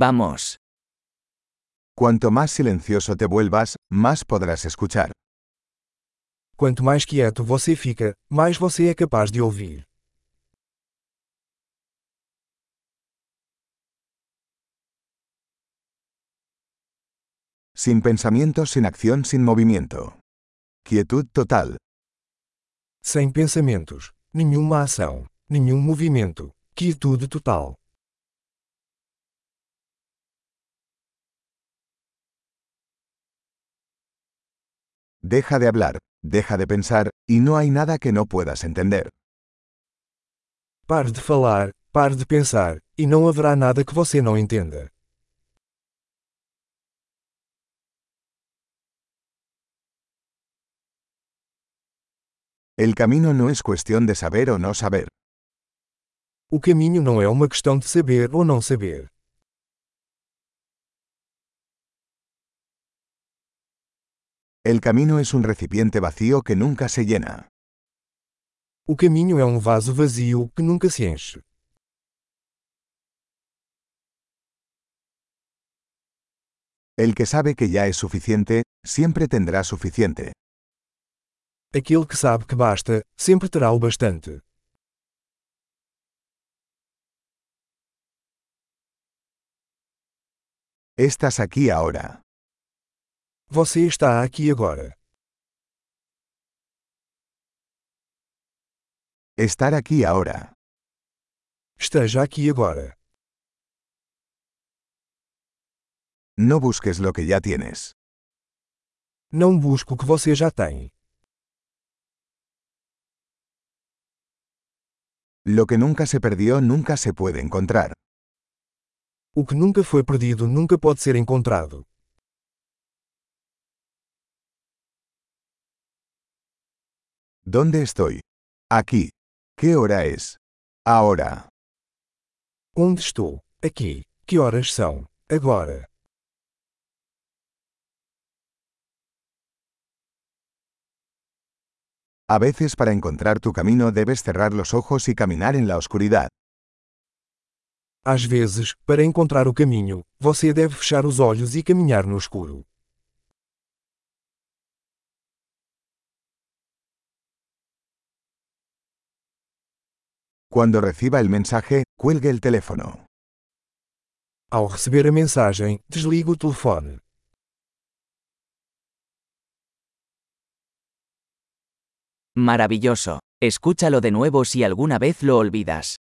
Vamos. Cuanto más silencioso te vuelvas, más podrás escuchar. Quanto mais quieto você fica, mais você é capaz de ouvir. Sin pensamientos, sin acción, sin movimiento. Quietud total. Sem pensamentos, nenhuma ação, nenhum movimento, quietude total. Deja de hablar, deja de pensar, y no hay nada que no puedas entender. Pare de falar, pare de pensar, e não haverá nada que você não entenda. El camino no es cuestión de saber o no saber. O caminho não é uma questão de saber ou não saber. El camino es un recipiente vacío que nunca se llena. O caminho é um vaso vazio que nunca se enche. El que sabe que ya es suficiente, siempre tendrá suficiente. Aquele que sabe que basta, sempre terá o bastante. Estás aquí ahora. Você está aqui agora. Estar aquí ahora. Esteja aqui agora. No busques lo que ya tienes. Não busque o que você já tem. Lo que nunca se perdió nunca se puede encontrar. O que nunca foi perdido nunca pode ser encontrado. ¿Dónde estoy? Aquí. ¿Qué hora es? Ahora. Onde estou? Aqui. Que horas são? Agora. A veces para encontrar tu camino debes cerrar los ojos y caminar en la oscuridad. Às vezes, para encontrar o caminho, você deve fechar os olhos e caminhar no escuro. Cuando reciba el mensaje, cuelgue el teléfono. Ao receber a mensagem, desligue o telefone. Maravilloso. Escúchalo de nuevo si alguna vez lo olvidas.